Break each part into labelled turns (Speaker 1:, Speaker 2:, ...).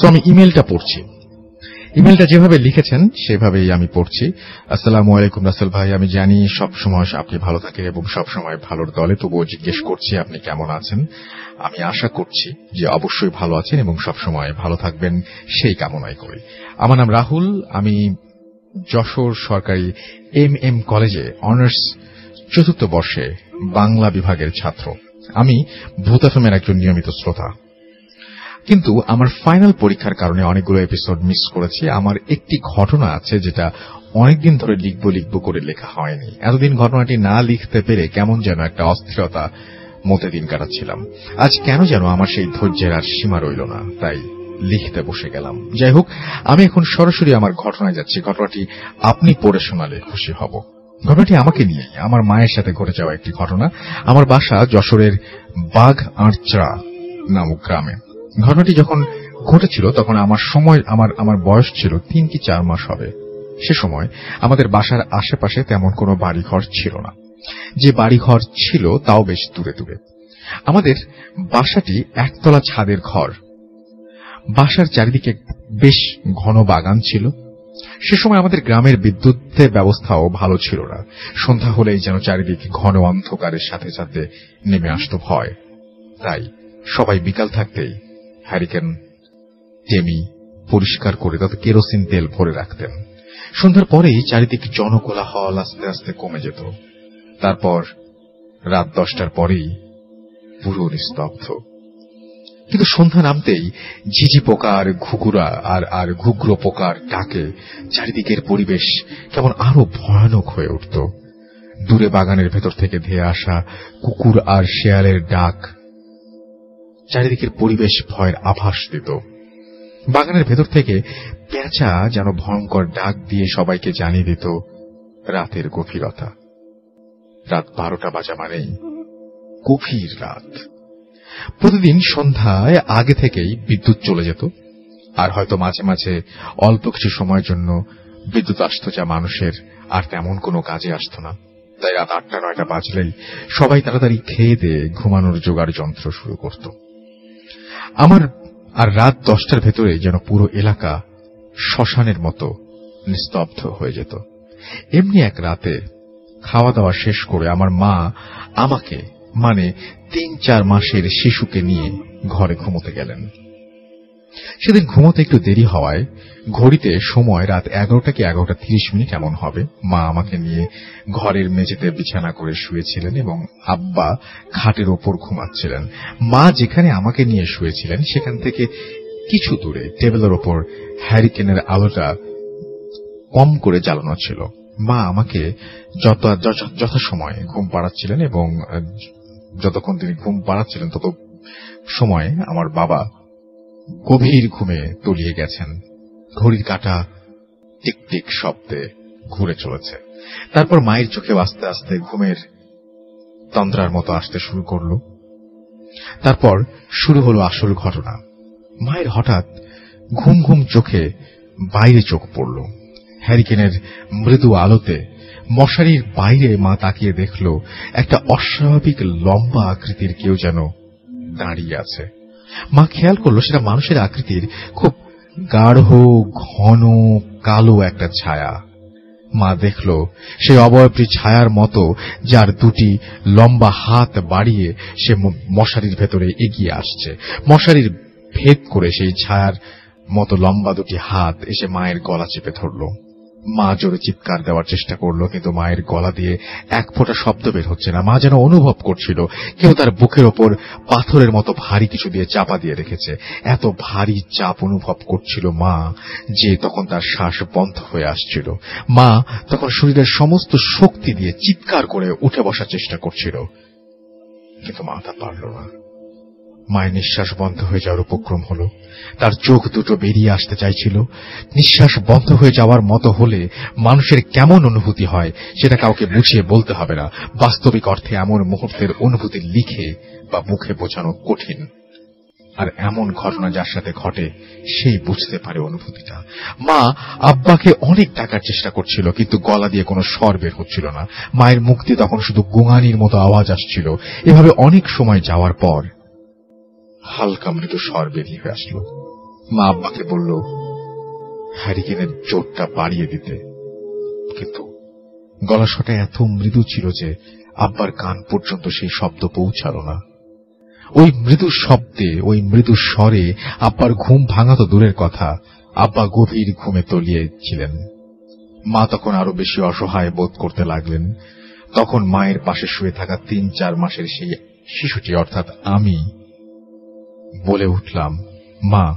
Speaker 1: তো আমি ইমেলটা পড়ছি। ইমেলটা যেভাবে লিখেছেন, সেভাবেই আমি পড়ছি। আসসালামু আলাইকুম রাসেল ভাই, আমি জানি সব সময় আপনি ভালো থাকেন এবং সব সময় ভালোর দলে, তবুও জিজ্ঞেস করছি আপনি কেমন আছেন। আমি আশা করছি যে অবশ্যই ভালো আছেন এবং সব সময় ভালো থাকবেন, সেই কামনাই করি। আমার নাম রাহুল, আমি যশোর সরকারি এম এম কলেজে অনার্স চতুর্থ বর্ষে বাংলা বিভাগের ছাত্র। আমি ভূতাফেমের একজন নিয়মিত শ্রোতা। কিন্তু আমার ফাইনাল পরীক্ষার কারণে অনেকগুলো এপিসোড মিস করেছি। আমার একটি ঘটনা আছে যেটা অনেকদিন ধরে লিখব লিখব করে লেখা হয়নি। এতদিন ঘটনাটি না লিখতে পেরে কেমন যেন একটা অস্থিরতা মতে দিন কাটাচ্ছিলাম। আজ কেন যেন আমার সেই ধৈর্যের আর সীমা রইল না, তাই লিখতে বসে গেলাম। যাই হোক, আমি এখন সরাসরি আমার ঘটনায় যাচ্ছি। ঘটনাটি আপনি পড়ে শোনালে খুশি হব। ঘটনাটি আমাকে নিয়ে, আমার মায়ের সাথে ঘটে যাওয়া একটি ঘটনা। আমার বাসা যশোরের বাঘ আঁচড়া নামক গ্রামে। ঘটনাটি যখন ঘটেছিল, তখন আমার সময়, আমার আমার বয়স ছিল তিন কি চার মাস হবে। সে সময় আমাদের বাসার আশেপাশে তেমন কোনো বাড়িঘর ছিল না। যে বাড়িঘর ছিল, তাও বেশ দূরে দূরে। আমাদের বাসাটি একতলা ছাদের ঘর। বাসার চারিদিকে বেশ ঘন বাগান ছিল। সে সময় আমাদের গ্রামের বিদ্যুতের ব্যবস্থাও ভালো ছিল না। সন্ধ্যা হলেই যেন চারিদিকে ঘন অন্ধকারের সাথে সাথে নেমে আসত ভয়। তাই সবাই বিকাল থাকতেই হ্যারিকেন টেমি পরিষ্কার করে তাতে কেরোসিন তেল ভরে রাখতেন। সন্ধ্যার পরেই চারিদিকে জনকোলাহল আস্তে আস্তে কমে যেত। তারপর রাত দশটার পরেই পুরো নিস্তব্ধ। কিন্তু সন্ধ্যা নামতেই ঝিঝি পোকার ঘুঘুরা আর আর ঘুগ্র পোকার ডাকে চারিদিকের পরিবেশ কেমন আরও ভয়ানক হয়ে উঠত। দূরে বাগানের ভেতর থেকে ধেয়ে আসা কুকুর আর শেয়ালের ডাক চারিদিকের পরিবেশ ভয়ের আভাস দিত। বাগানের ভেতর থেকে পেঁচা যেন ভয়ঙ্কর ডাক দিয়ে সবাইকে জানিয়ে দিত, রাতের গভীরতা। রাত বারোটা বাজা মানেই গভীর রাত। প্রতিদিন সন্ধ্যায় আগে থেকেই বিদ্যুৎ চলে যেত, আর হয়তো মাঝে মাঝে অল্প কিছু সময়ের জন্য বিদ্যুৎ আসত যা মানুষের আর তেমন কোনো কাজে আসত না। তাই রাত আটটা নয়টা বাজলেই সবাই তাড়াতাড়ি খেয়ে দিয়ে ঘুমানোর জোগাড় যন্ত্র শুরু করত। আমার আর রাত দশটার ভেতরে যেন পুরো এলাকা শ্মশানের মতো নিস্তব্ধ হয়ে যেত। এমনি এক রাতে খাওয়া দাওয়া শেষ করে আমার মা আমাকে মানে তিন চার মাসের শিশুকে নিয়ে ঘরে ঘুমোতে গেলেন। সেদিন ঘুমোতে একটু দেরি হওয়ায় ঘড়িতে সময় রাত এগারোটা কি এগারোটা তিরিশ মিনিট এমন হবে। মা আমাকে নিয়ে ঘরের মেঝেতে বিছানা করে শুয়েছিলেন এবং আব্বা খাটের ওপর ঘুমাচ্ছিলেন। মা যেখানে আমাকে নিয়ে শুয়েছিলেন সেখান থেকে কিছু দূরে টেবিলের ওপর হ্যারিকেনের আলোটা কম করে জ্বালানো ছিল। মা আমাকে যথাসময়ে ঘুম পাড়াচ্ছিলেন এবং যতক্ষণ তিনি ঘুম পাড়াচ্ছিলেন তত সময় আমার বাবা গভীর ঘুমে তলিয়ে গেছেন। ঘড়ির কাটা টিক টিক শব্দে ঘুরে চলেছে। তারপর মায়ের চোখে আস্তে আস্তে ঘুমের তন্দ্রার মতো আসতে শুরু করল। তারপর শুরু হলো আসল ঘটনা। মায়ের হঠাৎ ঘুম ঘুম চোখে বাইরে চোখ পড়ল। হ্যারিকেনের মৃদু আলোতে মশারির বাইরে মা তাকিয়ে দেখল একটা অস্বাভাবিক লম্বা আকৃতির কেউ যেন দাঁড়িয়ে আছে। মা খেয়াল করল সেটা মানুষের আকৃতির। খুব গাঢ়, ঘন, কালো একটা ছায়া। মা দেখল সেই অবয়বটি ছায়ার মতো, যার দুটি লম্বা হাত বাড়িয়ে সে মশারির ভেতরে এগিয়ে আসছে। মশারির ভেদ করে সেই ছায়ার মতো লম্বা দুটি হাত এসে মায়ের গলা চেপে ধরল। মা জোরে চিৎকার দেওয়ার চেষ্টা করল, কিন্তু মায়ের গলা দিয়ে এক ফোঁটা শব্দ বের হচ্ছে না। মা যেন অনুভব করছিল, কেউ তার বুকের ওপর পাথরের মতো ভারী কিছু দিয়ে চাপা দিয়ে রেখেছে। এত ভারী চাপ অনুভব করছিল মা, যে তখন তার শ্বাস বন্ধ হয়ে আসছিল। মা তখন শরীরের সমস্ত শক্তি দিয়ে চিৎকার করে উঠে বসার চেষ্টা করছিল। কিন্তু মা তা পারল না। মায়ের নিঃশ্বাস বন্ধ হয়ে যাওয়ার উপক্রম হল। তার চোখ দুটো বেরিয়ে আসতে চাইছিল। নিঃশ্বাস বন্ধ হয়ে যাওয়ার মতো হলে মানুষের কেমন অনুভূতি হয় সেটা কাউকে বুঝিয়ে বলতে হবে না। বাস্তবিক অর্থে এমন মুহূর্তের অনুভূতি লিখে বা মুখে বোঝানো কঠিন। আর এমন ঘটনা যার সাথে ঘটে সেই বুঝতে পারে অনুভূতিটা। মা আব্বাকে অনেক টাকার চেষ্টা করছিল, কিন্তু গলা দিয়ে কোনো স্বর বের হচ্ছিল না। মায়ের মুখ দিয়ে তখন শুধু গোঙানির মতো আওয়াজ আসছিল। এভাবে অনেক সময় যাওয়ার পর হালকা মৃদু স্বর বেরিয়ে হয়ে আসলো। মা আব্বাকে বলল, হ্যারিকেনের জোরটা বাড়িয়ে দিতে। কিন্তু গলা শটা এত মৃদু ছিল যে আব্বার কান পর্যন্ত সেই শব্দ পৌঁছালো না। ওই মৃদু শব্দে, ওই মৃদু স্বরে আব্বার ঘুম ভাঙা তো দূরের কথা আব্বা গভীর ঘুমে তলিয়েছিলেন। মা তখন আরও বেশি অসহায় বোধ করতে লাগলেন। তখন মায়ের পাশে শুয়ে থাকা তিন চার মাসের সেই শিশুটি, অর্থাৎ আমি বলে উঠলাম, মা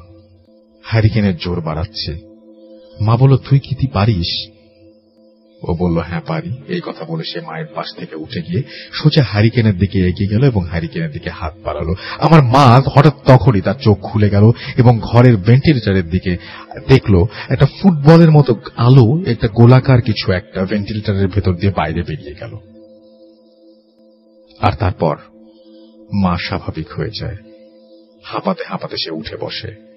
Speaker 1: হ্যারিকেনের জোর বাড়াচ্ছে। মা বলল, তুই কি পারিস? ও বলল হ্যাঁ পারি। এই কথা বলে সে মায়ের পাশ থেকে উঠে গিয়ে সোজা হ্যারিকেনের দিকে এগিয়ে গেল এবং হ্যারিকেনের দিকে হাত বাড়ালো। আমার মা হঠাৎ তখনই তার চোখ খুলে গেল এবং ঘরের ভেন্টিলেটারের দিকে দেখল একটা ফুটবলের মতো আলো, একটা গোলাকার কিছু একটা ভেন্টিলেটারের ভেতর দিয়ে বাইরে বেরিয়ে গেল। আর তারপর মা স্বাভাবিক হয়ে যায়। হাঁপাতে হাঁপাতে সে উঠে বসে।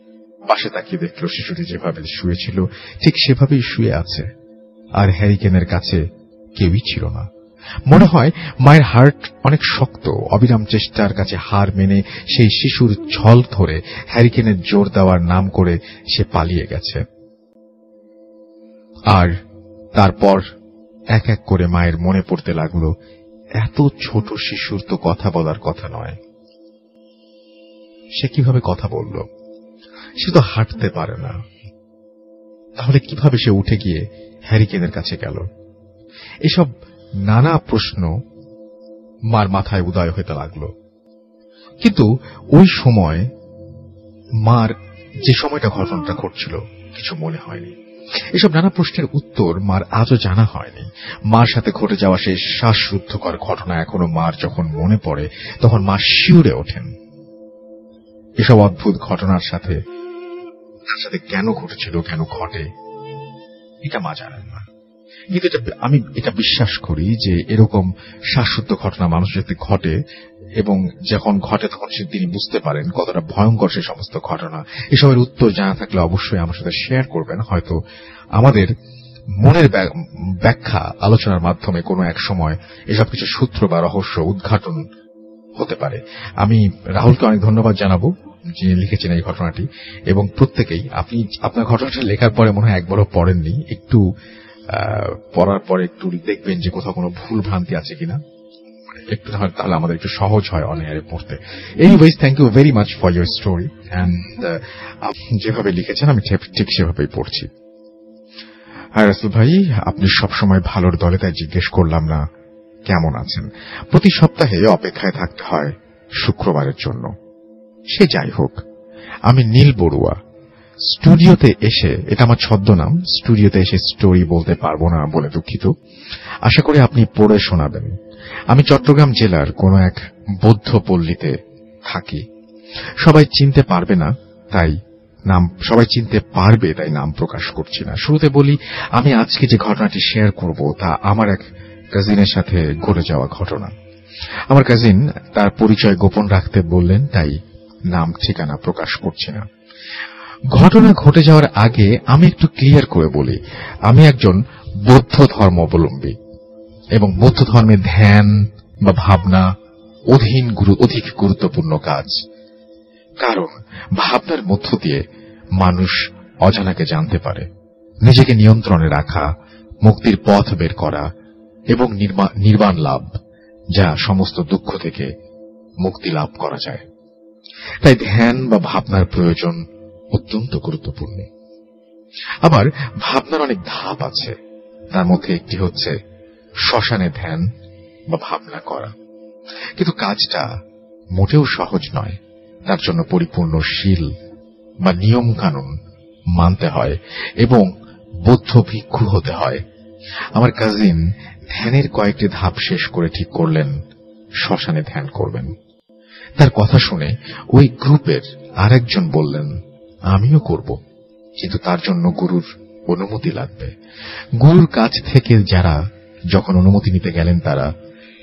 Speaker 1: পাশে তাকিয়ে দেখল শিশুটি যেভাবে শুয়েছিল, ঠিক সেভাবেই শুয়ে আছে। আর হ্যারিকেনের কাছে কেউই ছিল না। মনে হয় মায়ের হার্ট অনেক শক্ত। অবিরাম চেষ্টার কাছে হার মেনে সেই শিশুর ছল ধরে হ্যারিকেনের জোর দেওয়ার নাম করে সে পালিয়ে গেছে। আর তারপর এক এক করে মায়ের মনে পড়তে লাগল, এত ছোট শিশুর তো কথা বলার কথা নয়। সে কীভাবে কথা বলল? সে তো হাঁটতে পারে না। তাহলে কীভাবে সে উঠে গিয়ে হ্যারিকেনের কাছে গেল? এসব নানা প্রশ্ন মার মাথায় উদয় হতে লাগল। কিন্তু ওই সময় মার যে সময়টা ঘটনাটা ঘটছিল, কিছু মনে হয়নি। এসব নানা প্রশ্নের উত্তর মার আজও জানা হয়নি। মার সাথে ঘটে যাওয়া সেই শ্বাসরুদ্ধকর ঘটনা এখনও মার যখন মনে পড়ে, তখন মা শিউরে ওঠেন। এসব অদ্ভুত ঘটনার সাথে তার সাথে কেন ঘটেছিল, কেন ঘটে, এটা মা জানেন না। কিন্তু এটা আমি, এটা বিশ্বাস করি যে এরকম শ্বাসরুদ্ধ ঘটনা মানুষ যদি ঘটে এবং যখন ঘটে তখন সে তিনি বুঝতে পারেন কতটা ভয়ঙ্কর সে সমস্ত ঘটনা। এসবের উত্তর জানা থাকলে অবশ্যই আমার সাথে শেয়ার করবেন। হয়তো আমাদের মনের ব্যাখ্যা, আলোচনার মাধ্যমে কোনো এক সময় এসব কিছু সূত্র বা রহস্য উদ্ঘাটন হতে পারে। আমি রাহুলকে অনেক ধন্যবাদ জানাব, যিনি লিখেছেন এই ঘটনাটি, এবং প্রত্যেকেই, আপনি, আপনার ঘটনাটা লেখার পরে মনে হয় একবারও পড়েননি। একটু পড়ার পরে একটু দেখবেন যে কোথাও কোনো ভুল ভ্রান্তি আছে কিনা। একটু তাহলে আমাদের একটু সহজ হয় অনলাইনে পড়তে। Anyways thank you very much for your story and যেভাবে লিখেছেন, আমি ঠিক সেভাবেই পড়ছি। হ্যাঁ রাসুল ভাই, আপনি সবসময় ভালোর দলে তাই জিজ্ঞেস করলাম না। কেমন আছেন? প্রতি সপ্তাহে অপেক্ষায় থাকতে হয় শুক্রবারের জন্য। সে যাই হোক, আমি নীল বড়ুয়া। স্টুডিওতে এসে, এটা আমার ছদ্মনাম, স্টুডিওতে এসে স্টোরি বলতে পারব না বলে দুঃখিত। আশা করি আপনি পড়ে শোনাবেন। আমি চট্টগ্রাম জেলার কোন এক বৌদ্ধ পল্লীতে থাকি। সবাই চিনতে পারবে না, তাই নাম, সবাই চিনতে পারবে তাই নাম প্রকাশ করছি না। শুরুতে বলি, আমি আজকে যে ঘটনাটি শেয়ার করব, তা আমার এক কাজিনের সাথে ঘটে যাওয়া ঘটনা। আমার কাজিন তার পরিচয় গোপন রাখতে বললেন, তাই নাম ঠিকানা প্রকাশ করছি না। ঘটনা ঘটে যাওয়ার আগে আমি একটু ক্লিয়ার করে বলি, আমি একজন বৌদ্ধ ধর্মাবলম্বী এবং বৌদ্ধ ধর্মে ধ্যান বা ভাবনা অধীন অধিক গুরুত্বপূর্ণ কাজ। কারণ ভাবনার মধ্য দিয়ে মানুষ অজানাকে জানতে পারে, নিজেকে নিয়ন্ত্রণে রাখা, মুক্তির পথ বের করা এবং নির্বাণ লাভ, যা সমস্ত দুঃখ থেকে মুক্তি লাভ করা যায়। তাই ধ্যান বা ভাবনার প্রয়োজন অত্যন্ত গুরুত্বপূর্ণ। আবার ভাবনার অনেক ধাপ আছে। তার মধ্যে একটি হচ্ছে শ্মশানে ধ্যান বা ভাবনা করা। কিন্তু কাজটা মোটেও সহজ নয়। তার জন্য পরিপূর্ণ শীল বা নিয়ম কানুন মানতে হয় এবং বৌদ্ধ ভিক্ষু হতে হয়। আমার কাজিন ধ্যানের কয়েকটি ধাপ শেষ করে ঠিক করলেন, শ্মশানে ধ্যান করবেন। তার কথা শুনে ওই গ্রুপের আরেকজন বললেন, আমিও করব, কিন্তু তার জন্য গুরুর অনুমতি লাগবে। গুরুর কাছ থেকে যারা যখন অনুমতি নিতে গেলেন তারা,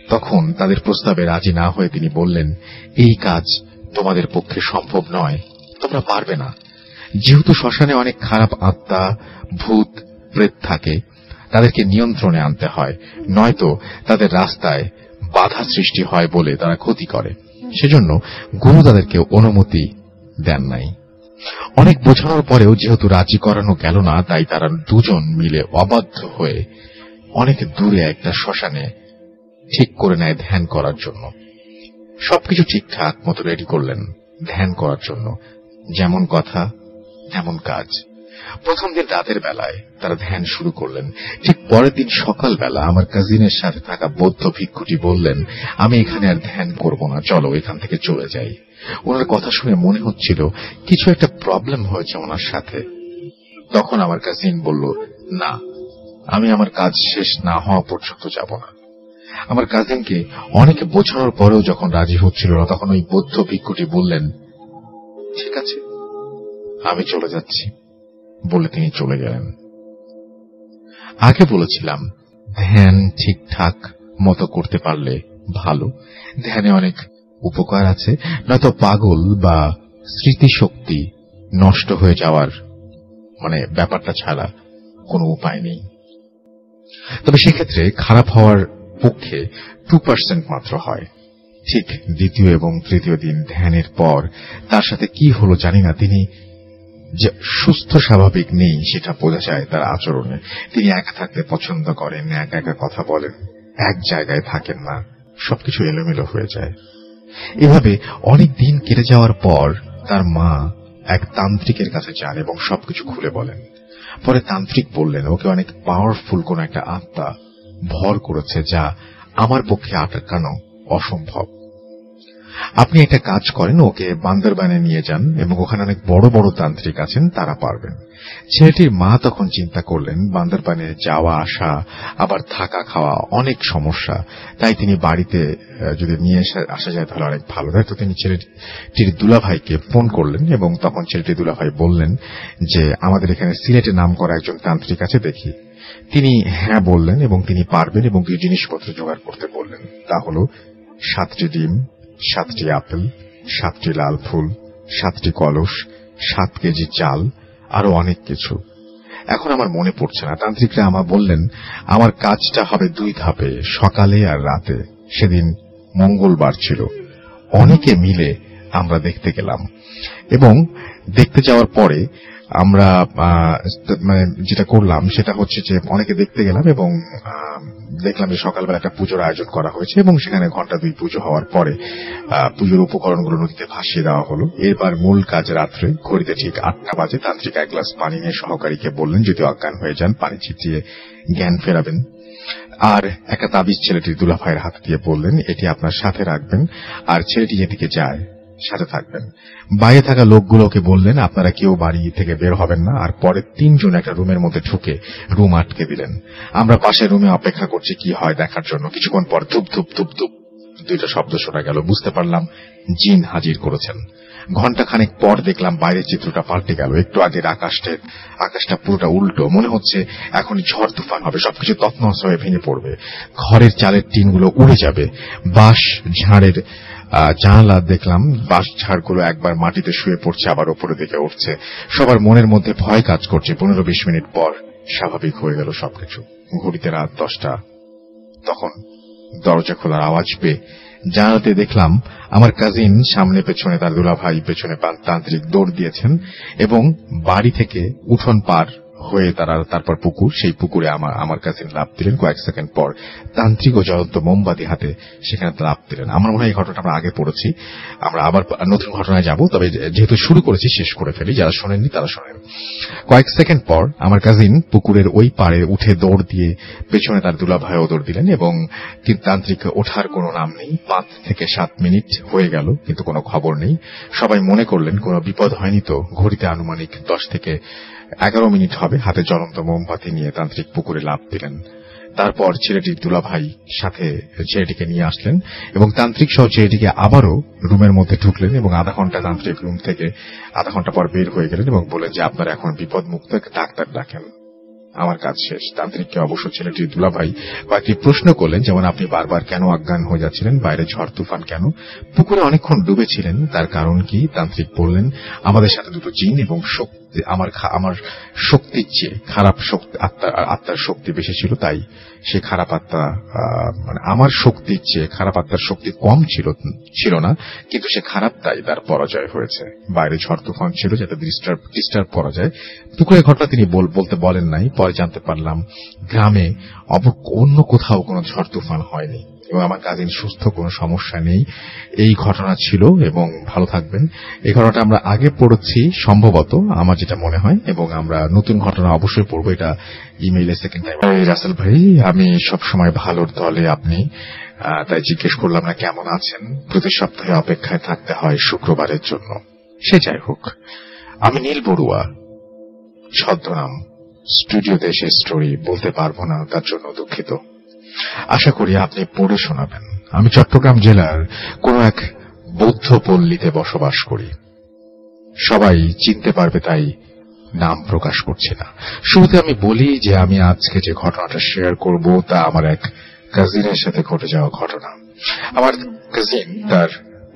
Speaker 1: তখন তাদের প্রস্তাবে রাজি না হয়ে তিনি বললেন, এই কাজ তোমাদের পক্ষে সম্ভব নয়, তোমরা পারবে না। যেহেতু শ্মশানে অনেক খারাপ আত্মা, ভূত, প্রেত থাকে তাদেরকে নিয়ন্ত্রণে আনতে হয়। নয়তো তাদের রাস্তায় বাধা সৃষ্টি হয় বলে তারা ক্ষতি করে। সেজন্য গুরু তাদেরকে অনুমতি দেন নাই। অনেক বোঝানোর পরেও যেহেতু রাজি করানো গেল না, তাই তারা দুজন মিলে অবাধ্য হয়ে অনেক দূরে একটা শ্মশানে ঠিক করে নেয় ধ্যান করার জন্য। সবকিছু ঠিকঠাক মতো রেডি করলেন ধ্যান করার জন্য। যেমন কথা, তেমন কাজ। প্রথম দিন রাতের বেলায় তারা ধ্যান শুরু করলেন। ঠিক পরের দিন সকালবেলা আমার কাজিনের সাথে থাকা বৌদ্ধ ভিক্ষুটি বললেন, আমি এখানে আর ধ্যান করব না, চলো এখান থেকে চলে যাই। ওনার কথা শুনে মনে হচ্ছিল কিছু একটা প্রবলেম হয়েছে ওনার সাথে। তখন আমার কাজিন বলল, না, আমি আমার কাজ শেষ না হওয়া পর্যন্ত যাব না। আমার কাজিনকে অনেকে বোঝানোর পরেও যখন রাজি হচ্ছিল না, তখন ওই বৌদ্ধ ভিক্ষুটি বললেন, ঠিক আছে, আমি চলে যাচ্ছি। বলে তিনি চলে গেলেন। আগে বলেছিলাম, ধ্যান ঠিকঠাক মতো করতে পারলে ভালো। ধ্যানে অনেক উপকার আছে, নয়তো পাগল বা স্মৃতিশক্তি নষ্ট হয়ে যাওয়ার মানে ব্যাপারটা ছাড়া কোনো উপায় নেই। তবে সেক্ষেত্রে খারাপ হওয়ার পক্ষে টু পার্সেন্ট মাত্র হয়। ঠিক দ্বিতীয় এবং তৃতীয় দিন ধ্যানের পর তার সাথে কি হলো জানি না, তিনি যে সুস্থ স্বাভাবিক নেই সেটা বোঝা যায় তার আচরণে। তিনি একা থাকতে পছন্দ করেন একা একা কথা বলেন। এক জায়গায় থাকেন না, সবকিছু এলোমেলো হয়ে যায়। এভাবে অনেক দিন কেটে যাওয়ার পর তার মা এক তান্ত্রিকের কাছে যান এবং সবকিছু খুলে বলেন। পরে তান্ত্রিক বললেন, ওকে অনেক পাওয়ারফুল কোন একটা আত্মা ভর করেছে যা আমার পক্ষে আটকানো অসম্ভব। আপনি একটা কাজ করেন, ওকে বান্দরবানে নিয়ে যান এবং ওখানে অনেক বড় বড় তান্ত্রিক আছেন, তারা পারবেন। ছেলেটির মা তখন চিন্তা করলেন বান্দরবানে যাওয়া, আসা, আবার থাকা খাওয়া অনেক সমস্যা। তাই তিনি বাড়িতে যদি নিয়ে আসা যায় তাহলে অনেক ভালো। তাই তো তিনি ছেলেটির দুলাভাইকে ফোন করলেন এবং তখন ছেলেটির দুলাভাই বললেন যে, আমাদের এখানে সিলেটে নাম করা একজন তান্ত্রিক আছে, দেখি। তিনি হ্যাঁ বললেন এবং তিনি পারবেন এবং কিছু জিনিসপত্র জোগাড় করতে বললেন। তা হল সাতটি ডিম সাতটি আপেল, সাতটি লাল ফুল, সাতটি কলস, সাত কেজি চাল, আরও অনেক কিছু। এখন আমার মনে পড়ছে না। তান্ত্রিকরা আমার বললেন, আমার কাজটা হবে দুই ধাপে, সকালে আর রাতে। সেদিন মঙ্গলবার ছিল। অনেকে মিলে আমরা দেখতে গেলাম। এবং দেখতে যাওয়ার পরে আমরা মানে যেটা করলাম সেটা হচ্ছে যে অনেকে দেখতে গেলাম এবং দেখলাম যে সকালবেলা একটা পুজোর আয়োজন করা হয়েছে এবং সেখানে ঘণ্টা দুই পুজো হওয়ার পরে পুজোর উপকরণগুলো নদীতে ভাসিয়ে দেওয়া হলো। এরপর মূল কাজ রাত্রে, ঘড়িতে ঠিক আটটা বাজে তান্ত্রিক এক গ্লাস পানি নিয়ে সহকারীকে বললেন যদি অজ্ঞান হয়ে যান, পানি ছিটিয়ে জ্ঞান ফেরাবেন। আর একটা তাবিজ ছেলেটির দুলাভাইয়ের হাত দিয়ে বললেন, এটি আপনার সাথে রাখবেন। আর ছেলেটি যেদিকে যায় সাথে থাকবেন। বাইরে থাকা লোকগুলোকে বললেন, আপনারা কেউ বাড়ি থেকে বের হবেন না। আর পরে তিনজন একটা রুমের মধ্যে ঢুকে রুম আটকে দিলেন। আমরা পাশের রুমে অপেক্ষা করছি, কি হয় দেখার জন্য? কিছুক্ষণ পর ধুপ ধুপ ধুপ ধুপ দুইটা শব্দ শোনা গেল। বুঝতে পারলাম, জিন হাজির করেছেন। ঘণ্টা খানেক পর দেখলাম বাইরের চিত্রটা পাল্টে গেল। একটু আগের আকাশটা আকাশটা পুরোটা উল্টো। মনে হচ্ছে এখনই ঝড় তুফান হবে, সবকিছু তৎনস হয়ে ভেঙে পড়বে। ঘরের চালের টিনগুলো উড়ে যাবে। বাঁশ, ঝাড়ের জানালা দেখলাম, বাঁশ ঝাড়গুলো একবার মাটিতে শুয়ে পড়ছে, আবার ওপরে দিকে উঠছে। সবার মনের মধ্যে ভয় কাজ করছে। পনেরো বিশ মিনিট পর স্বাভাবিক হয়ে গেল সবকিছু। ঘড়িতে রাত দশটা। তখন দরজা খোলার আওয়াজ পেয়ে জানালাতে দেখলাম, আমার কাজিন সামনে পেছনে তার দুলাভাই পেছনে তান্ত্রিক দৌড় দিয়েছেন এবং বাড়ি থেকে উঠোন পার হয়ে তারা তারপর পুকুর, সেই পুকুরে আমার আমার কাছে লাভ দিলেন। কয়েক সেকেন্ড পর তান্ত্রিক ও জ্বলন্ত মোমবাতি হাতে সেখানে লাভ দিলেন। আমার মনে হয় এই ঘটনাটা আমরা আগে পড়েছি। আমরা আবার নতুন ঘটনায় যাব, তবে যেহেতু শুরু করেছি, শেষ করে ফেলি। যারা শোনেননি, তারা শোনেন। কয়েক সেকেন্ড পর আমার কাজিন পুকুরের ওই পাড়ে উঠে দৌড় দিয়ে পেছনে তার দুলা ভাইও দৌড় দিলেন এবং কিন্তু তান্ত্রিক, ওঠার কোনো নাম নেই। পাঁচ থেকে সাত মিনিট হয়ে গেল, কিন্তু কোনো খবর নেই। সবাই মনে করলেন, কোনো বিপদ হয়নি তো। ঘড়িতে আনুমানিক দশ থেকে এগারো মিনিট হবে হাতে জ্বলন্ত মোমবাতি নিয়ে তান্ত্রিক পুকুরে লাভ দিলেন। তারপর ছেলেটির দুলাভাই সাথে ছেলেটিকে নিয়ে আসলেন এবং তান্ত্রিক সহ ছেলেটিকে আবারও রুমের মধ্যে ঢুকলেন এবং আধা ঘণ্টা তান্ত্রিক রুম থেকে আধা ঘণ্টা পর বের হয়ে গেলেন এবং বললেন যে, আপনারা এখন বিপদ মুক্ত ডাক্তার ডাকেন। আমার কাজ শেষ। তান্ত্রিককে অবশ্য ছেলেটির দুলাভাই কয়েকটি প্রশ্ন করলেন, যেমন, আপনি বারবার কেন অজ্ঞান হয়ে যাচ্ছিলেন? বাইরে ঝড়, তুফান কেন? পুকুরে অনেকক্ষণ ডুবেছিলেন। তার কারণ কি? তান্ত্রিক বললেন, আমাদের সাথে দুটো জিন এবং শক্তি আমার আমার শক্তির চেয়ে খারাপ শক্তি, আত্মার আত্মার শক্তি বেশি ছিল, তাই সে খারাপ আত্মা মানে আমার শক্তির চেয়ে খারাপ আত্মার শক্তি কম ছিল ছিল না, কিন্তু সে খারাপ তাই তার পরাজয় হয়েছে। বাইরে ঝড় তুফান ছিল যাতে ডিস্টার্ব ডিস্টার্ব করা যায় দুপুরের ঘটনা তিনি বল- বলতে বলেন নাই, পরে জানতে পারলাম, গ্রামে অন্য কোথাও কোনো ঝড় তুফান হয়নি। এবং আমার কাজিন সুস্থ কোনো সমস্যা নেই। এই ঘটনা ছিল এবং ভালো থাকবেন। এই ঘটনাটা আমরা আগে পড়েছি, সম্ভবত, আমার যেটা মনে হয়, এবং আমরা নতুন ঘটনা অবশ্যই পড়ব, এটা ইমেইলে সেকেন্ড টাইম রাসেল ভাই, আমি সব সময় ভালোর দলে আপনি তাই জিজ্ঞেস করলাম না কেমন আছেন। প্রতি সপ্তাহে অপেক্ষায় থাকতে হয় শুক্রবারের জন্য। সে যাই হোক, আমি নীল বড়ুয়া, ছদ্মনাম, স্টুডিওতে এসে স্টোরি বলতে পারব না, তার জন্য দুঃখিত। আশা করি আপনি পড়ে শোনাবেন। আমি চট্টগ্রাম জেলার কোন এক বৌদ্ধ পল্লীতে বসবাস করি। সবাই চিনতে পারবে তাই নাম প্রকাশ করছি না। শুরুতে আমি বলি যে আমি আজকে যে ঘটনাটা শেয়ার করব তা আমার এক কাজিনের সাথে ঘটে যাওয়া ঘটনা। আমার কাজিন তার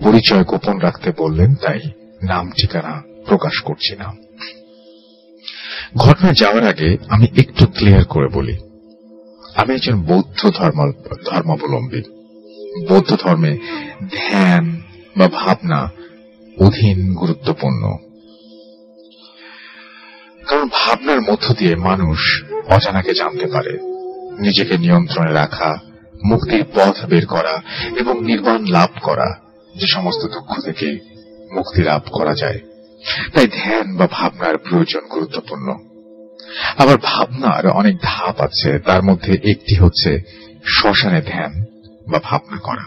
Speaker 1: পরিচয় গোপন রাখতে বললেন, তাই নাম ঠিকানা প্রকাশ করছি না। ঘটনা যাওয়ার আগে আমি একটু ক্লিয়ার করে বলি। আমি একজন বৌদ্ধ ধর্ম, ধর্মাবলম্বী। বৌদ্ধ ধর্মে ধ্যান বা ভাবনা অধীন গুরুত্বপূর্ণ। কারণ ভাবনার মধ্য দিয়ে মানুষ অজানাকে জানতে পারে। নিজেকে নিয়ন্ত্রণে রাখা, মুক্তির পথ বের করা এবং নির্বাণ লাভ করা, যে সমস্ত দুঃখ থেকে মুক্তি লাভ করা যায়। তাই ধ্যান বা ভাবনার প্রয়োজন গুরুত্বপূর্ণ। আবার ভাবনার অনেক ধাপ আছে। তার মধ্যে একটি হচ্ছে শ্মশানে ধ্যান বা ভাবনা করা।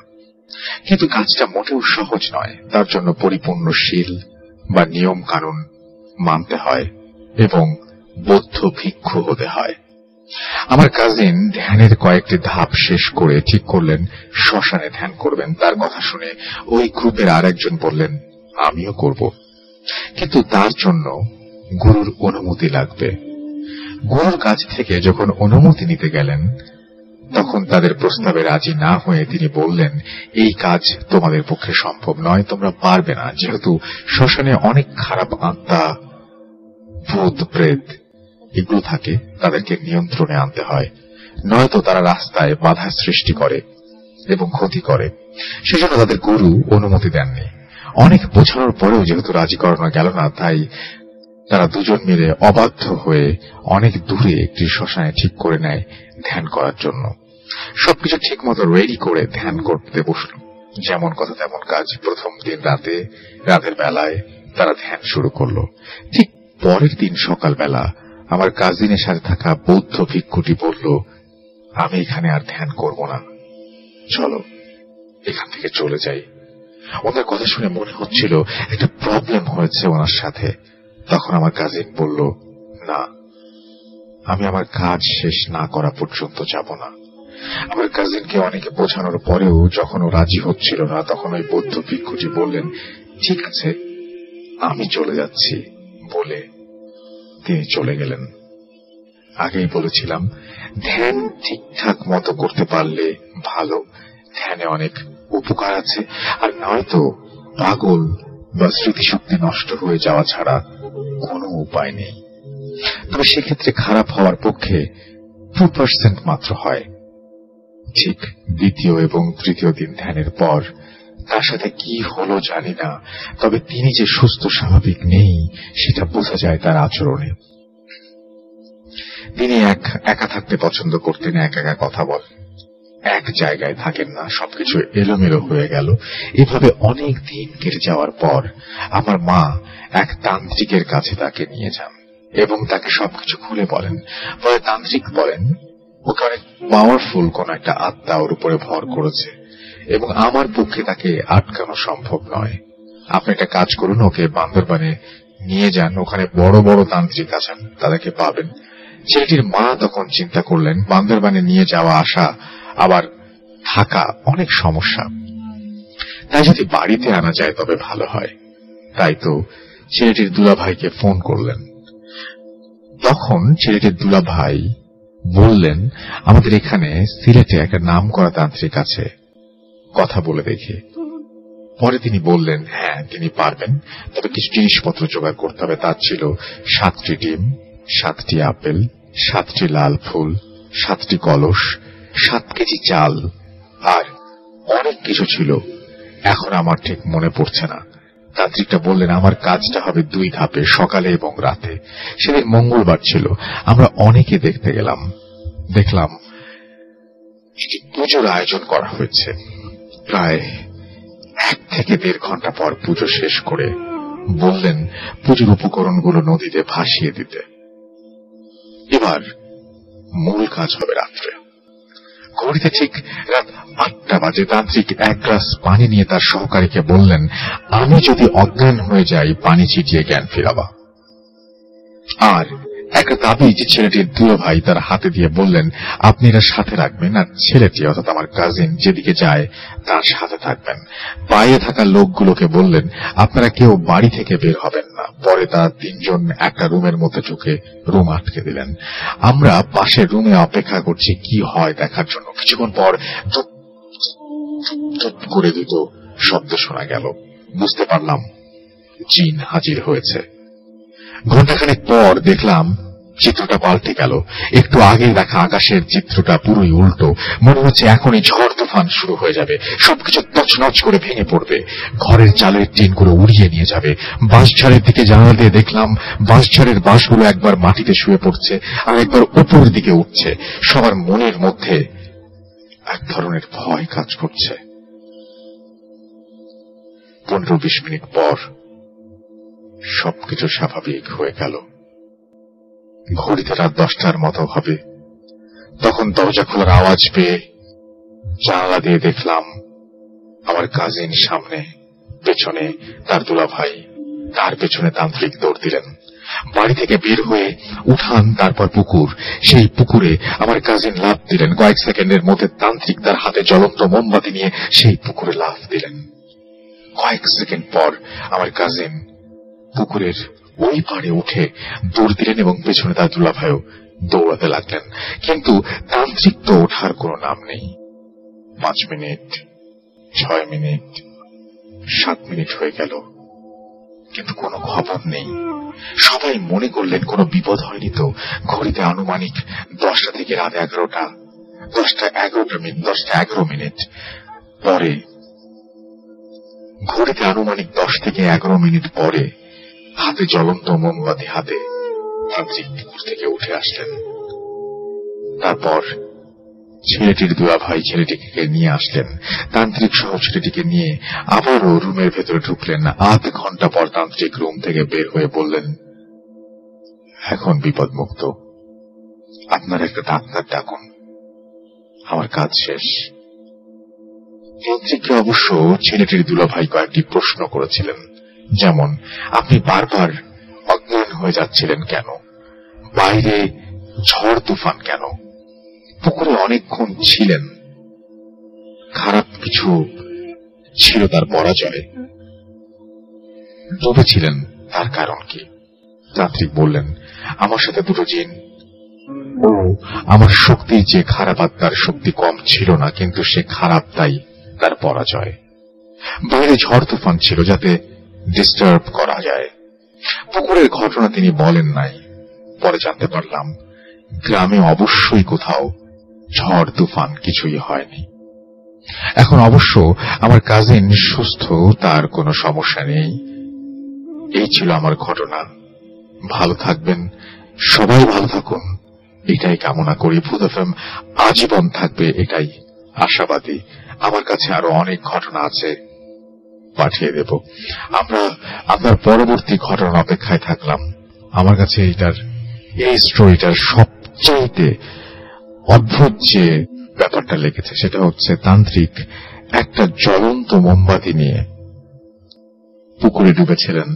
Speaker 1: কিন্তু কাজটা মোটেও সহজ নয়। তার জন্য পরিপূর্ণ শীল বা নিয়ম কানুন মানতে হয় এবং বৌদ্ধ ভিক্ষু হতে হয়। আমার কাজিন ধ্যানের কয়েকটি ধাপ শেষ করে ঠিক করলেন, শ্মশানে ধ্যান করবেন। তার কথা শুনে ওই গ্রুপের আরেকজন বললেন, আমিও করব। কিন্তু তার জন্য গুরুর অনুমতি লাগবে। গুরুর কাছ থেকে যখন অনুমতি নিতে গেলেন, তখন তাদের প্রস্তাবে রাজি না হয়ে তিনি বললেন, এই কাজ তোমাদের পক্ষে সম্ভব নয়, তোমরা পারবে না, যেহেতু শ্মশানে অনেক খারাপ আত্মা, ভূত, প্রেত এগুলো থাকে, তাদেরকে নিয়ন্ত্রণে আনতে হয়। নয়তো তারা রাস্তায় বাধা সৃষ্টি করে এবং ক্ষতি করে। সেজন্য তাদের গুরু অনুমতি দেননি। অনেক বোঝানোর পরেও যেহেতু রাজি করানো গেল না, তাই তারা দুজন মিলে অবাধ্য হয়ে অনেক দূরে একটি শ্মশানে ঠিক করে নেয় ধ্যান করার জন্য। সবকিছু ঠিক মতো রেডি করে ধ্যান করতে বসল। যেমন কথা তেমন কাজ প্রথম দিন রাতে, রাতের বেলায় তারা ধ্যান শুরু করল। ঠিক পরের দিন সকালবেলা আমার কাজিনের সাথে থাকা বৌদ্ধ ভিক্ষুটি বলল, আমি এখানে আর ধ্যান করব না। চলো, এখান থেকে চলে যাই। ওনার কথা শুনে মনে হচ্ছিল একটা প্রবলেম হয়েছে ওনার সাথে। তখন আমার কাজিন বলল, না, আমি আমার কাজ শেষ না করা পর্যন্ত যাব না। আমার কাজিনকে অনেকে বোঝানোর পরেও যখন ও রাজি হচ্ছিল না, তখন ওই বৌদ্ধ ভিক্ষুটি বললেন, ঠিক আছে, আমি চলে যাচ্ছি। বলে তিনি চলে গেলেন। আগেই বলেছিলাম, ধ্যান ঠিকঠাক মতো করতে পারলে ভালো। ধ্যানে অনেক উপকার আছে। আর নয়তো পাগল বা স্মৃতিশক্তি নষ্ট হয়ে যাওয়া ছাড়া কোনো উপায় নেই। তবে সেক্ষেত্রে খারাপ হওয়ার পক্ষে টু পার্সেন্ট মাত্র হয়। ঠিক দ্বিতীয় এবং তৃতীয় দিন ধ্যানের পর তার সাথে কি হলো জানি না, তবে তিনি যে সুস্থ স্বাভাবিক নেই, সেটা বোঝা যায় তার আচরণে। তিনি এক, একা থাকতে পছন্দ করতেন, এক একা কথা বলেন। এক জায়গায় থাকেন না, সবকিছু এলোমেলো হয়ে গেল। এভাবে অনেক দিন কেটে যাওয়ার পর আমার মা এক তান্ত্রিকের কাছে তাকে নিয়ে যান এবং তাকে সবকিছু খুলে বলেন। পরে তান্ত্রিক বলেন ওকে অনেক পাওয়ারফুল কোন একটা আত্মা ওর উপরে ভর করেছে এবং আমার পক্ষে তাকে আটকানো সম্ভব নয়। আপনি একটা কাজ করুন, ওকে বান্দরবানে নিয়ে যান। ওখানে বড় বড় তান্ত্রিক আছেন, তাদেরকে পাবেন। ছেলেটির মা তখন চিন্তা করলেন, বান্দরবানে নিয়ে যাওয়া আসা আবার থাকা অনেক সমস্যা। তাই যদি বাড়িতে আনা যায় তবে ভালো হয়। তাই তো ছেলেটির দুলাভাইকে ফোন করলেন। তখন ছেলেটির দুলাভাই বললেন আমাদের এখানে সিলেটে একটা নাম করা তান্ত্রিক আছে। কথা বলে দেখি। পরে তিনি বললেন হ্যাঁ তিনি পারবেন। তবে কিছু জিনিসপত্র জোগাড় করতে হবে। তার ছিল সাতটি ডিম সাতটি আপেল সাতটি লাল ফুল সাতটি কলস সাত কেজি চাল। আর অনেক কিছু ছিল। এখন আমার ঠিক মনে পড়ছে না। তান্ত্রিকটা বললেন, আমার কাজটা হবে দুই ধাপে, সকালে এবং রাতে। সেদিন মঙ্গলবার ছিল। আমরা অনেকে দেখতে গেলাম। দেখলাম একটি পুজোর আয়োজন করা হয়েছে। প্রায় এক থেকে দেড় ঘণ্টা পর পুজো শেষ করে বললেন, পুজোর উপকরণগুলো নদীতে ভাসিয়ে দিতে। এবার মূল কাজ হবে রাত্রে। ঘড়িতে ঠিক রাত আটটা বাজে তান্ত্রিক এক গ্লাস পানি নিয়ে তার সহকারীকে বললেন, আমি যদি অজ্ঞান হয়ে যাই, পানি ছিটিয়ে জ্ঞান ফিরাবা। আর একটা তাবিজ ছেলেটির দুই ভাই তার হাতে দিয়ে বললেন, আপনি এরা সাথে রাখবেন আর ছেলেটি, অর্থাৎ আমার কাজিন যেদিকে যায় তার সাথে থাকবেন। বাইরে থাকা লোকগুলোকে বললেন, আপনারা কেউ বাড়ি থেকে বের হবেন না। পরে তারা তিনজন একটা রুমের মধ্যে ঢুকে রুম আটকে দিলেন। আমরা পাশের রুমে অপেক্ষা করছি, কি হয় দেখার জন্য। কিছুক্ষণ পর করে দিত শব্দ শোনা গেল। বুঝতে পারলাম, জিন হাজির হয়েছে। ঘন্টাখানেক পর দেখলাম চিত্রটা পাল্টে গেল। একটু আগে দেখা আকাশের চিত্রটা পুরোই উল্টো। মনে হচ্ছে এখনই ঝড় তুফান শুরু হয়ে যাবে। সবকিছু তছনছ করে ভেঙে পড়বে। ঘরের চালের টিনগুলো উড়িয়ে নিয়ে যাবে। বাঁশঝাড়ের দিকে জানালা দিয়ে দেখলাম বাঁশঝাড়ের বাঁশগুলো একবার মাটিতে শুয়ে পড়ছে আর একবার উপরের দিকে উঠছে। সবার মনের মধ্যে এক ধরনের ভয় কাজ করছে। পনেরো বিশ মিনিট পর সবকিছু স্বাভাবিক হয়ে গেল। ঘড়িতে রাত দশটার মতো হবে। তখন দরজা খোলার আওয়াজ পেয়ে জানালা দিয়ে দেখলাম, আমার কাজিন সামনে, পেছনে তার দুলা ভাই তার পেছনে তান্ত্রিক দৌড় দিলেন। বাড়ি থেকে বের হয়ে উঠান তারপর পুকুর। সেই পুকুরে আমার কাজিন লাভ দিলেন। কয়েক সেকেন্ডের মধ্যে তান্ত্রিক তার হাতে জ্বলন্ত মোমবাতি নিয়ে সেই পুকুরে লাভ দিলেন। কয়েক সেকেন্ড পর আমার কাজিন পুকুরের ওই পাড়ে উঠে দৌড় দিলেন এবং পেছনে তার দুলাভাইও দৌড়াতে লাগলেন। কিন্তু তান্ত্রিক তো ওঠার কোনো নাম নেই। পাঁচ মিনিট, ছয় মিনিট, সাত মিনিট হয়ে গেল। কিন্তু কোনো খবর নেই। সবাই মনে করলেন কোনো বিপদ হয়নি তো। ঘড়িতে আনুমানিক দশটা থেকে রাত এগারোটা, দশটা এগারোটা মিনিট দশটা এগারো মিনিট। পরে, ঘড়িতে আনুমানিক দশ থেকে এগারো মিনিট পরে হাতে জ্বলন্ত মোমবাতি হাতে তান্ত্রিক পুকুর থেকে উঠে আসলেন। তারপর ছেলেটির দুয়া ভাই ছেলেটিকে নিয়ে আসলেন। তান্ত্রিক সহ ছেলেটিকে নিয়ে আবারও রুমের ভেতরে ঢুকলেন। আধ ঘণ্টা পর তান্ত্রিক রুম থেকে বের হয়ে বললেন, এখন বিপদ মুক্ত আপনার একটা ডাক্তার ডাকুন। আমার কাজ শেষ। তান্ত্রিককে অবশ্য ছেলেটির দুলাভাই কয়েকটি প্রশ্ন করেছিলেন। যেমন, আপনি বারবার অজ্ঞান হয়ে যাচ্ছিলেন কেন? বাইরে ঝড় তুফান কেন? পুকুরে অনেকক্ষণ ছিলেন। খারাপ কিছু ছিল তার পরাজয় ডুবেছিলেন তার কারণ কি? তান্ত্রিক বললেন, আমার সাথে দুটো জিন। ও, আমার শক্তির যে খারাপ আত্মার শক্তি কম ছিল না, কিন্তু সে খারাপ তাই তার পরাজয়। বাইরে ঝড় তুফান ছিল যাতে ডিস্টার্ব করা যায়। পুকুরের ঘটনা তিনি বলেন নাই। পরে জানতে পারলাম, গ্রামে অবশ্যই কোথাও ঝড়, তুফান কিছুই হয়নি। এখন অবশ্য আমার কাজিন সুস্থ, তার কোনো সমস্যা নেই। এই ছিল আমার ঘটনা। ভালো থাকবেন, সবাই ভালো থাকুন। এটাই কামনা করি। ভূত এফএম আজীবন থাকবে এটাই আশাবাদী। আমার কাছে আরও অনেক ঘটনা আছে। পাঠিয়ে দেব। আমরা আপনার পরবর্তী ঘটনার অপেক্ষায় থাকলাম। আমার কাছে এটার এই স্টোরিটার সবচেয়ে অদ্ভুত যে ব্যাপারটা লেগেছে, সেটা হচ্ছে তান্ত্রিক একটা জ্বলন্ত মোমবাতি নিয়ে পুকুরে ডুবেছিলেন।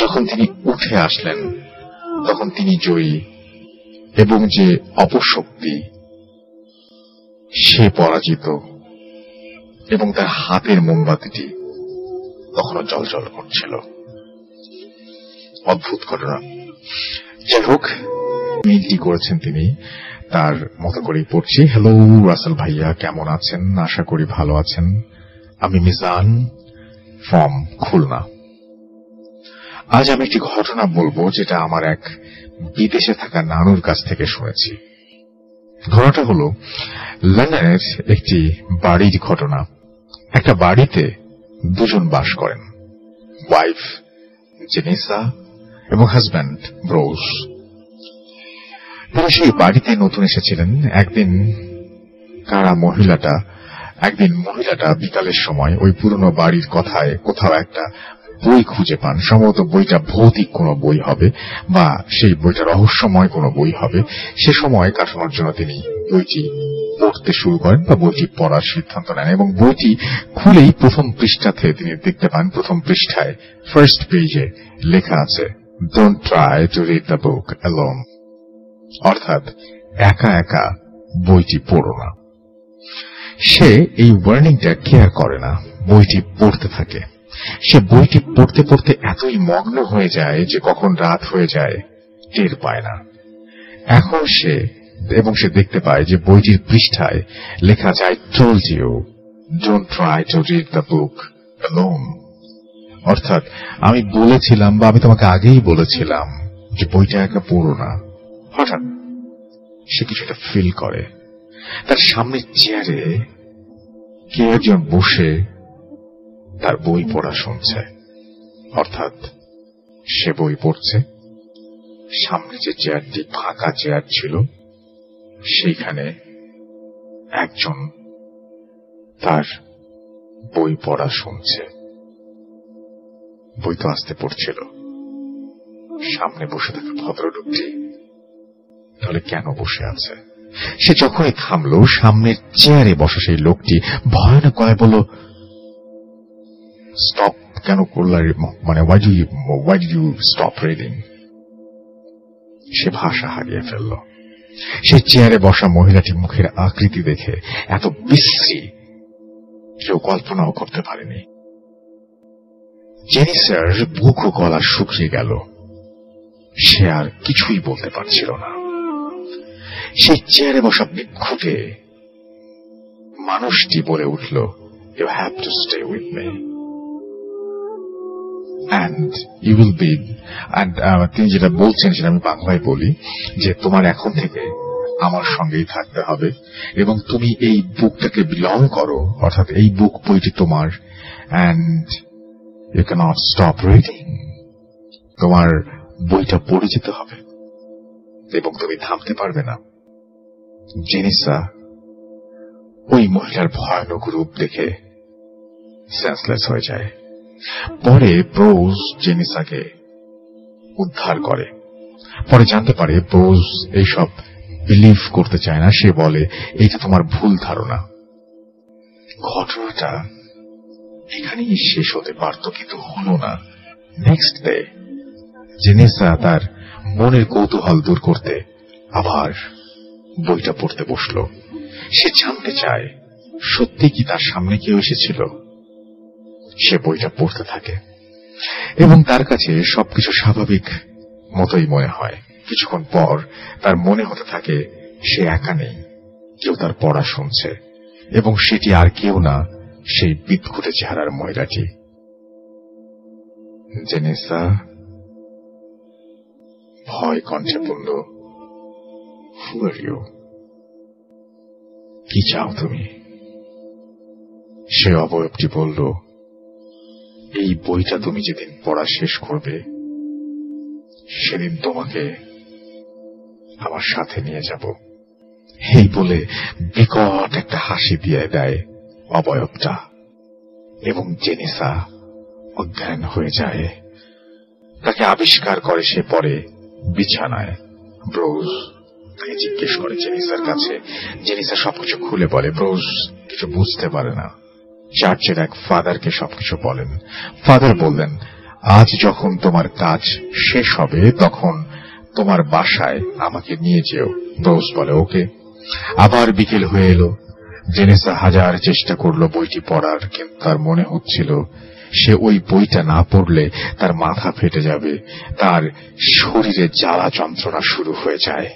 Speaker 1: যখন তিনি উঠে আসলেন, তখন তিনি জয়ী এবং যে অপশক্তি, সে পরাজিত এবং তার হাতের মোমবাতিটি তখনও জল করছিল। অদ্ভুত ঘটনা। যাই হোক মেইলটি করেছেন তিনি। তার মতো করেই পড়ছি। হ্যালো রাসেল ভাইয়া, কেমন আছেন? আশা করি ভালো আছেন। আমি মিজান ফ্রম খুলনা। আজ আমি একটি ঘটনা বলব যেটা আমার এক বিদেশে থাকা নানুর কাছ থেকে শুনেছি। ঘটনাটা হলো, লন্ডনের একটি বাড়ির ঘটনা। একটা বাড়িতে দুজন বাস করেন। ওয়াইফ জেনিসা এবং হাজব্যান্ড ব্রোস তারা সেই বাড়িতে নতুন এসেছিলেন। একদিন কারা মহিলাটা, একদিন মহিলাটা বিকালের সময় ওই পুরনো বাড়ির কথায় কোথাও একটা বই খুঁজে পান। সম্ভবত বইটা ভৌতিক কোনো বই হবে বা সেই বইটা রহস্যময় কোনো বই হবে। সে সময় কাটানোর জন্য তিনি বইটি পড়তে শুরু করেন বা বইটি পড়ার সিদ্ধান্ত নেন এবং বইটি খুলেই প্রথম পৃষ্ঠাতে তিনি দেখতে পান, প্রথম পৃষ্ঠায় ফার্স্ট পেজে লেখা আছে don't try to read the book alone অর্থাৎ একা একা বইটি পড়ো না। সে এই ওয়ার্নিংটা কেয়ার করে না, বইটি পড়তে থাকে। সে বইটি পড়তে পড়তে এতই মগ্ন হয়ে যায় যে কখন রাত হয়ে যায়, টের পায় না। এখন সে এবং সে দেখতে পায় যে বইটির পৃষ্ঠায় লেখা যায় told you don't try to read the book অর্থাৎ, আমি বলেছিলাম বা আমি তোমাকে আগেই বলেছিলাম যে বইটা একা পড়ো না। হঠাৎ সে কিছুটা ফিল করে। তার সামনের চেয়ারে কে একজন বসে তার বই পড়া শুনছে। অর্থাৎ সে বই পড়ছে। সামনে যে চেয়ারটি ফাঁকা চেয়ার ছিল সেইখানে একজন তার বই পড়া শুনছে। বই তো আসতে পড়ছিল। সামনে বসে থাকা ভদ্রলোকটি তাহলে কেন বসে আছে? সে যখনই থামলো সামনের চেয়ারে বসা সেই লোকটি ভয়ানক গলায় বলল স্টপ কেন করলার মানে why do you stop reading সে ভাষা হারিয়ে ফেলল। সেই চেয়ারে বসা মহিলাটির মুখের আকৃতি দেখে এত বিশ্রী কেউ কল্পনাও করতে পারেনি। জেনিসার বুক ও গলা শুকিয়ে গেল, সে আর কিছুই বলতে পারছিল না। সেই চেয়ারে বসা বিক্ষুটে মানুষটি বলে উঠল you have to stay with me and you will be and তিনি যেটা বলছেন সেটা আমি বাংলায় বলি, যে তোমার এখন থেকে আমার সঙ্গেই থাকতে হবে এবং তুমি এই বুকটাকে বিলং করো, অর্থাৎ এই বুক বইটি তোমার and you cannot stop reading তোমার বইটা পড়ে যেতে হবে এবং তুমি থামতে পারবে না। জেনিসা ওই মহিলার ভয়ানক রূপ দেখে সেন্সলেস হয়ে যায়। পরে ব্রোজ জেনিসাকে উদ্ধার করে। পরে জানতে পারে ব্রোজ এইসব বিলিভ করতে চায় না। সে বলে, এইটা তোমার ভুল ধারণা। ঘটনাটা এখানেই শেষ হতে পারত, কিন্তু হল না। নেক্সট ডে জেনেসা তার মনের কৌতূহল দূর করতে আবার বইটা পড়তে বসল। সে জানতে চায়, সত্যি কি তার সামনে কেউ এসেছিল? সে বইটা পড়তে থাকে। এবং তার কাছে সবকিছু স্বাভাবিক মতোই মনে হয়। কিছুক্ষণ পর তার মনে হতে থাকে, সে একা নেই, কেউ তার পড়া শুনছে, এবং সেটি আর কেউ না, সেই বিদঘুটে চেহারার মহিলাটি। জেনেসা, ভয় কণ্ঠে বলল কি চাও তুমি? সে অবয়বটি বলল এই বইটা তুমি যেদিন পড়া শেষ করবে, সেদিন তোমাকে আমার সাথে নিয়ে যাব। এই বলে বিকট একটা হাসি দিয়ে দেয় অবয়বটা এবং জেনিসা অজ্ঞান হয়ে যায়। তাকে আবিষ্কার করে সে পরে বিছানায়। ব্রোজ তাকে জিজ্ঞেস করে জেনিসার কাছে। জেনিসা সবকিছু খুলে বলে, ব্রোজ, কিছু বুঝতে পারে না। চার্চের এক ফাদারকে সবকিছু বলেন। ফাদার বললেন, আজ যখন তোমার কাজ শেষ হবে, তখন তোমার বাসায় আমাকে নিয়ে যেও। ব্রোজ বলে, ওকে। আবার বিকেল হয়ে এলো। জেনেসা হাজার চেষ্টা করল বইটি পড়ার, কিন্তু তার মনে হচ্ছিল, সে ওই বইটা না পড়লে তার মাথা ফেটে যাবে, তার শরীরে জ্বালা যন্ত্রণা শুরু হয়ে যায়।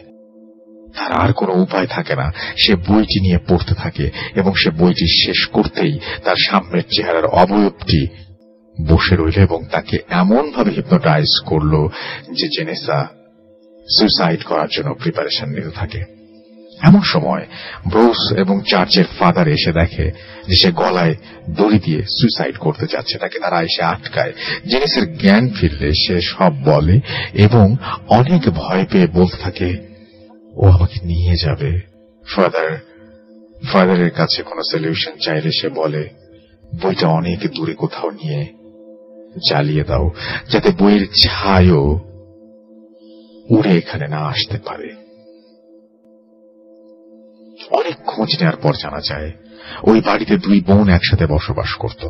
Speaker 1: তার আর কোনো উপায় থাকে না। সে বইটি নিয়ে পড়তে থাকে এবং সে বইটি শেষ করতেই তার সামনের চেহারার অবয়বটি বসে রইল এবং তাকে এমন ভাবে হিপনোটাইজ করল যে জেনেসা সুইসাইড করার জন্য প্রিপারেশন নিতে থাকে। এমন সময় ব্রোস এবং চার্চের ফাদার এসে দেখে যে সে গলায় দড়ি দিয়ে সুইসাইড করতে যাচ্ছে। তাকে তারা এসে আটকায়। জেনিসের জ্ঞান ফিরলে, সে সব বলে এবং অনেক ভয় পেয়ে বলতে থাকে ও আমাকে নিয়ে যাবে। ফাদার, ফাদারের কাছে কোনো সলিউশন চাইলে সে বলে, বইটা অনেক দূরে কোথাও নিয়ে জ্বালিয়ে দাও, যাতে বইয়ের ছায়ও উড়ে এখানে না আসতে পারে। অনেক খোঁজ নেওয়ার পর জানা যায়, ওই বাড়িতে দুই বোন একসাথে বসবাস করত।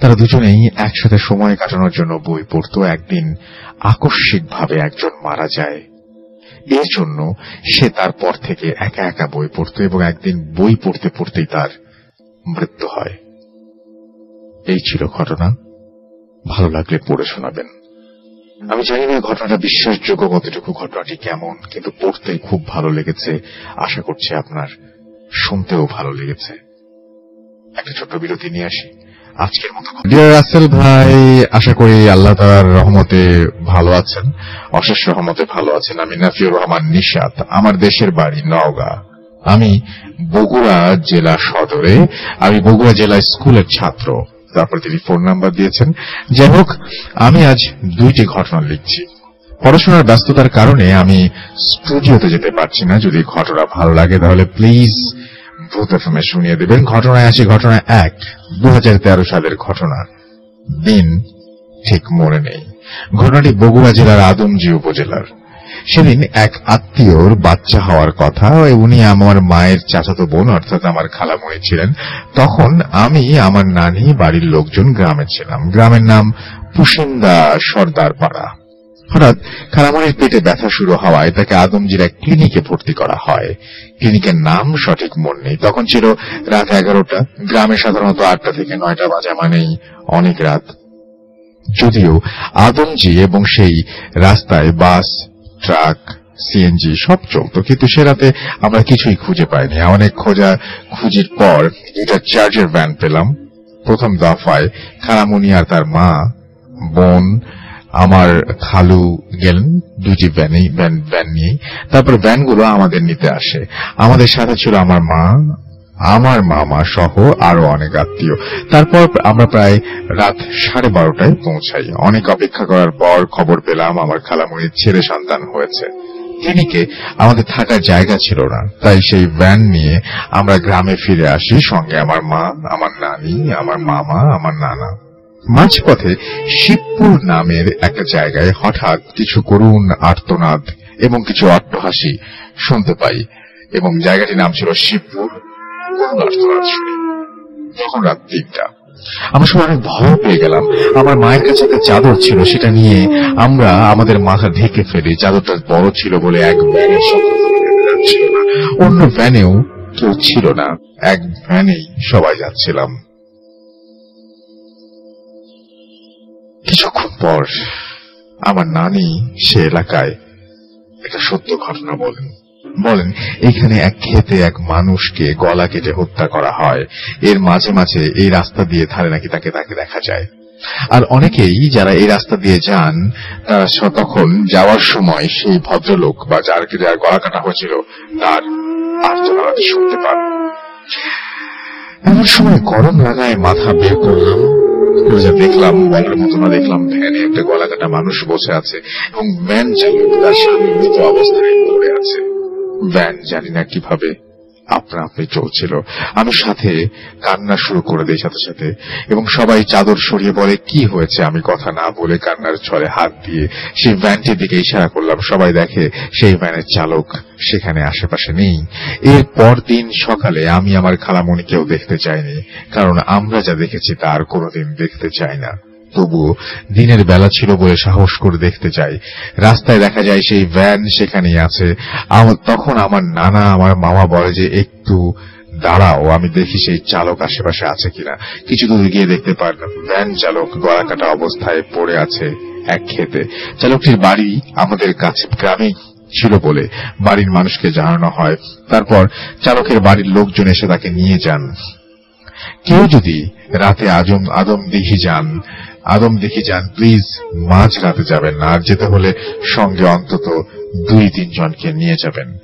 Speaker 1: তারা দুজনেই একসাথে সময় কাটানোর জন্য বই পড়ত। একদিন আকস্মিকভাবে একজন মারা যায়। এর জন্য সে তারপর থেকে একা একা বই পড়ত এবং একদিন বই পড়তে পড়তেই তার মৃত্যু হয়। এই ছিল ঘটনা। ভালো লাগলে পড়ে শোনাবেন। আমি জানি না ঘটনাটা বিশ্বাসযোগ্য কতটুকু ঘটনাটি কেমন, কিন্তু পড়তে খুব ভালো লেগেছে। আশা করছি আপনার শুনতেও ভালো লেগেছে। একটা ছোট্ট বিরতি নিয়ে আসি। আজকের মতো ডিয়ার রাসেল ভাই, আশা করি আল্লাহ তালার রহমতে ভালো আছেন। অশেষ রহমতে ভালো আছেন। আমি নাফিউর রহমান নিশাত, আমার দেশের বাড়ি নওগাঁ। আমি বগুড়া জেলা সদরে, আমি বগুড়া জেলা স্কুলের ছাত্র। তারপর তিনি ফোন নাম্বার দিয়েছেন। যাই হোক, আমি আজ দুইটি ঘটনা লিখছি। পড়াশোনার ব্যস্ততার কারণে আমি স্টুডিওতে যেতে পারছি না। যদি ঘটনা ভালো লাগে, তাহলে প্লিজ এফএমে শুনিয়ে দেবেন। ঘটনায় আসি ঘটনা এক দু সালের ঘটনা দিন ঠিক মনে নেই। ঘটনাটি বগুড়া জেলার আদমজি উপজেলার। সেদিন এক আত্মীয়র বাচ্চা হওয়ার কথা, উনি আমার মায়ের চাচাতো বোন, অর্থাৎ আমার খালামণি ছিলেন। তখন আমি আমার নানি বাড়ির লোকজন গ্রামে ছিলাম। গ্রামের নাম পুসিন্দা সর্দার পাড়া হঠাৎ খালামণির পেটে ব্যথা শুরু হওয়ায় তাকে আদমজির এক ক্লিনিকে ভর্তি করা হয়। ক্লিনিকের নাম সঠিক মন নেই। তখন ছিল রাত এগারোটা। গ্রামে সাধারণত আটটা থেকে নয়টা বাজা মানেই অনেক রাত। যদিও আদমজি এবং সেই রাস্তায় বাস, ট্রাক সিএনজি সব চলতো, কিন্তু সে রাতে আমরা কিছুই খুঁজে পাইনি। অনেক খোঁজা খুঁজির পর দুটা চার্জের ভ্যান পেলাম। প্রথম দফায় খালামুনি আর তার মা, বোন আমার খালু গেলেন, দুইটি ভ্যানে ভ্যান ভ্যান নিয়ে তারপর ভ্যানগুলো আমাদের নিতে আসে। আমাদের সাথে ছিল আমার মা, আমার মামা সহ আরও অনেক আত্মীয়। তারপর আমরা প্রায় রাত সাড়ে বারোটায় পৌঁছাই। অনেক অপেক্ষা করার পর খবর পেলাম, আমার খালামুনির ছেলে সন্তান হয়েছে। ক্লিনিকে আমাদের থাকার জায়গা ছিল না। তাই সেই ভ্যান নিয়ে আমরা গ্রামে ফিরে আসি। সঙ্গে আমার মা, আমার নানি, আমার মামা, আমার নানা। মাঝপথে শিবপুর নামের একটা জায়গায় হঠাৎ কিছু করুণ আর্তনাদ এবং কিছু অট্টহাসি শুনতে পাই, এবং জায়গাটির নাম ছিল শিবপুর। তখন রাত তিনটা। আমরা সবাই অনেক ভয় পেয়ে গেলাম। আমার মায়ের কাছে একটা চাদর ছিল, সেটা নিয়ে আমরা আমাদের মাথা ঢেকে ফেলি। চাদরটা বড় ছিল বলে এক অন্য ভ্যানেও কেউ ছিল না। এক ভ্যানেই সবাই যাচ্ছিলাম। কিছুক্ষণ পর আমার নানি সে এলাকায় একটা সত্য ঘটনা বলেন। বলেন, এখানে এক ক্ষেতে এক মানুষকে গলা কেটে হত্যা করা হয়। এর মাঝে মাঝে এই রাস্তা দিয়ে ধারে নাকি তাকে তাকে দেখা যায়। আর অনেকেই যারা এই রাস্তা দিয়ে যান, তারা তখন যাওয়ার সময় সেই ভদ্রলোক বা যার যার গলা কাটা হয়েছিল, তার আর্তনাদ শুনতে পান। এমন সময় গরম লাগায় মাথা বের করলাম। যা দেখলাম, বলার মতো দেখলাম ভ্যানে একটা গলা কাটা মানুষ বসে আছে এবং ভ্যান চালক তার স্বামী মৃত অবস্থায় পড়ে আছে। ভ্যান জানি না কীভাবে আপনা আপনি চলছিল। আমি সাথে কান্না শুরু করে দিই সাথে সাথে। এবং সবাই চাদর সরিয়ে বলে, কি হয়েছে? আমি কথা না বলে কান্নার ছলে হাত দিয়ে সেই ভ্যানটির দিকে ইশারা করলাম। সবাই দেখে সেই ভ্যানের চালক সেখানে আশেপাশে নেই। এর পর দিন সকালে আমি আমার খালামণিকেও দেখতে চাইনি, কারণ আমরা যা দেখেছি তার কোনোদিন দেখতে চাই না। তবুও দিনের বেলা ছিল বলে সাহস করে দেখতে যাই রাস্তায় দেখা যায় সেই ভ্যান সেখানেই আছে। তখন আমার নানা, আমার মামা বলে যে, একটু দাঁড়াও, আমি দেখি সেই চালক আশেপাশে আছে কিনা। কিছু দূর গিয়ে দেখতে পারলাম ভ্যান চালক গলা কাটা অবস্থায় পড়ে আছে এক খেতে চালকটির বাড়ি আমাদের কাছে, গ্রামেই ছিল বলে বাড়ির মানুষকে জানানো হয়। তারপর চালকের বাড়ির লোকজন এসে তাকে নিয়ে যান। কেউ যদি রাতে আজম আদম দিঘি যান আদম দেখি যান, প্লিজ মাঝ রাতে যাবেন না, আর যেতে হলে সঙ্গে অন্তত দুই, তিনজনকে নিয়ে যাবেন।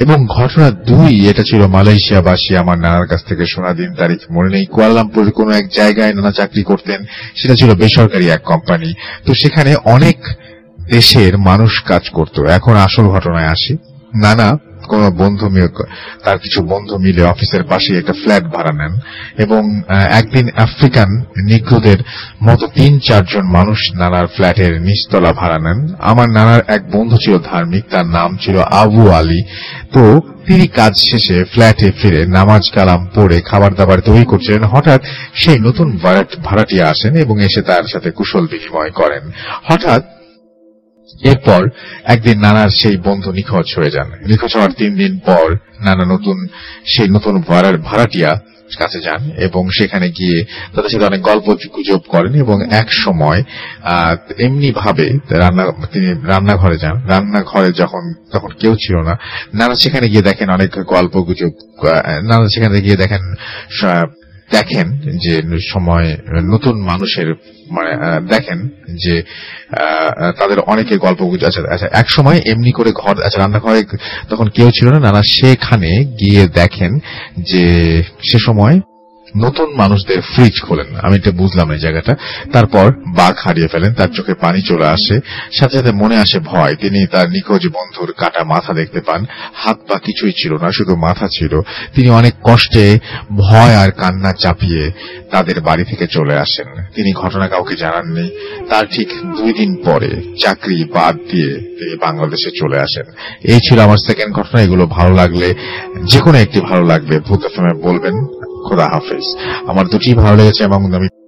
Speaker 1: এবং ঘটনা দুই, এটা ছিল মালয়েশিয়াবাসী, আমার নানার কাছ থেকে শোনা দিন তারিখ মনে নেই। কুয়ালালামপুরের কোনো এক জায়গায় নানা চাকরি করতেন, সেটা ছিল বেসরকারি এক কোম্পানি। তো সেখানে অনেক দেশের মানুষ কাজ করত। এখন আসল ঘটনায় আসি। নানা কোন বন্ধু তার কিছু বন্ধু মিলে অফিসের পাশে একটা ফ্ল্যাট ভাড়া নেন এবং একদিন আফ্রিকান নিগ্রোদের মতো তিন চারজন মানুষ নানার ফ্ল্যাটের নিচতলা ভাড়া নেন। আমার নানার এক বন্ধু ছিল ধার্মিক, তার নাম ছিল আবু আলী। তো তিনি কাজ শেষে ফ্ল্যাটে ফিরে নামাজ কালাম পড়ে খাবার দাবার তৈরি করছিলেন। হঠাৎ সেই নতুন ভাড়াট- ভাড়াটিয়া আসেন এবং এসে তার সাথে কুশল বিনিময় করেন। হঠাৎ এরপর একদিন নানার সেই বন্ধু নিখোঁজ হয়ে যান। নিখোঁজ হওয়ার তিন দিন পর নানা নতুন, সেই নতুন ভাড়ার ভাড়াটিয়া কাছে যান এবং সেখানে গিয়ে তাদের সাথে অনেক গল্প গুজব করেন এবং এক সময় এমনি ভাবে তিনি রান্নাঘরে যান। রান্নাঘরে যখন, তখন কেউ ছিল না। নানা সেখানে গিয়ে দেখেন অনেক গল্প গুজব নানা সেখানে গিয়ে দেখেন দেখেন যে সময়, নতুন মানুষের মানে দেখেন যে তাদের অনেকে গল্প আচ্ছা আচ্ছা এক সময় এমনি করে ঘর আচ্ছা রান্নাঘরে তখন কেউ ছিল না। নানা সেখানে গিয়ে দেখেন যে সে সময় নতুন মানুষদের ফ্রিজ খোলেন। আমি এটা বুঝলাম এই জায়গাটা। তারপর বাঘ হারিয়ে ফেলেন, তার চোখে পানি চলে আসে। সাথে সাথে মনে আসে ভয়। তিনি তার নিখোঁজ বন্ধুর কাটা মাথা দেখতে পান। হাত পা কিছুই ছিল না, শুধু মাথা ছিল। তিনি অনেক কষ্টে ভয় আর কান্না চাপিয়ে তাদের বাড়ি থেকে চলে আসেন। তিনি ঘটনা কাউকে জানাননি। তার ঠিক দুই দিন পরে চাকরি বাদ দিয়ে তিনি বাংলাদেশে চলে আসেন। এই ছিল আমার সেকেন্ড ঘটনা। এগুলো ভালো লাগলে যে কোনো একটি ভালো লাগবে ভূত বলবেন। খোদা হাফেজ। আমার দুটি ভালো লেগেছে এবং আমি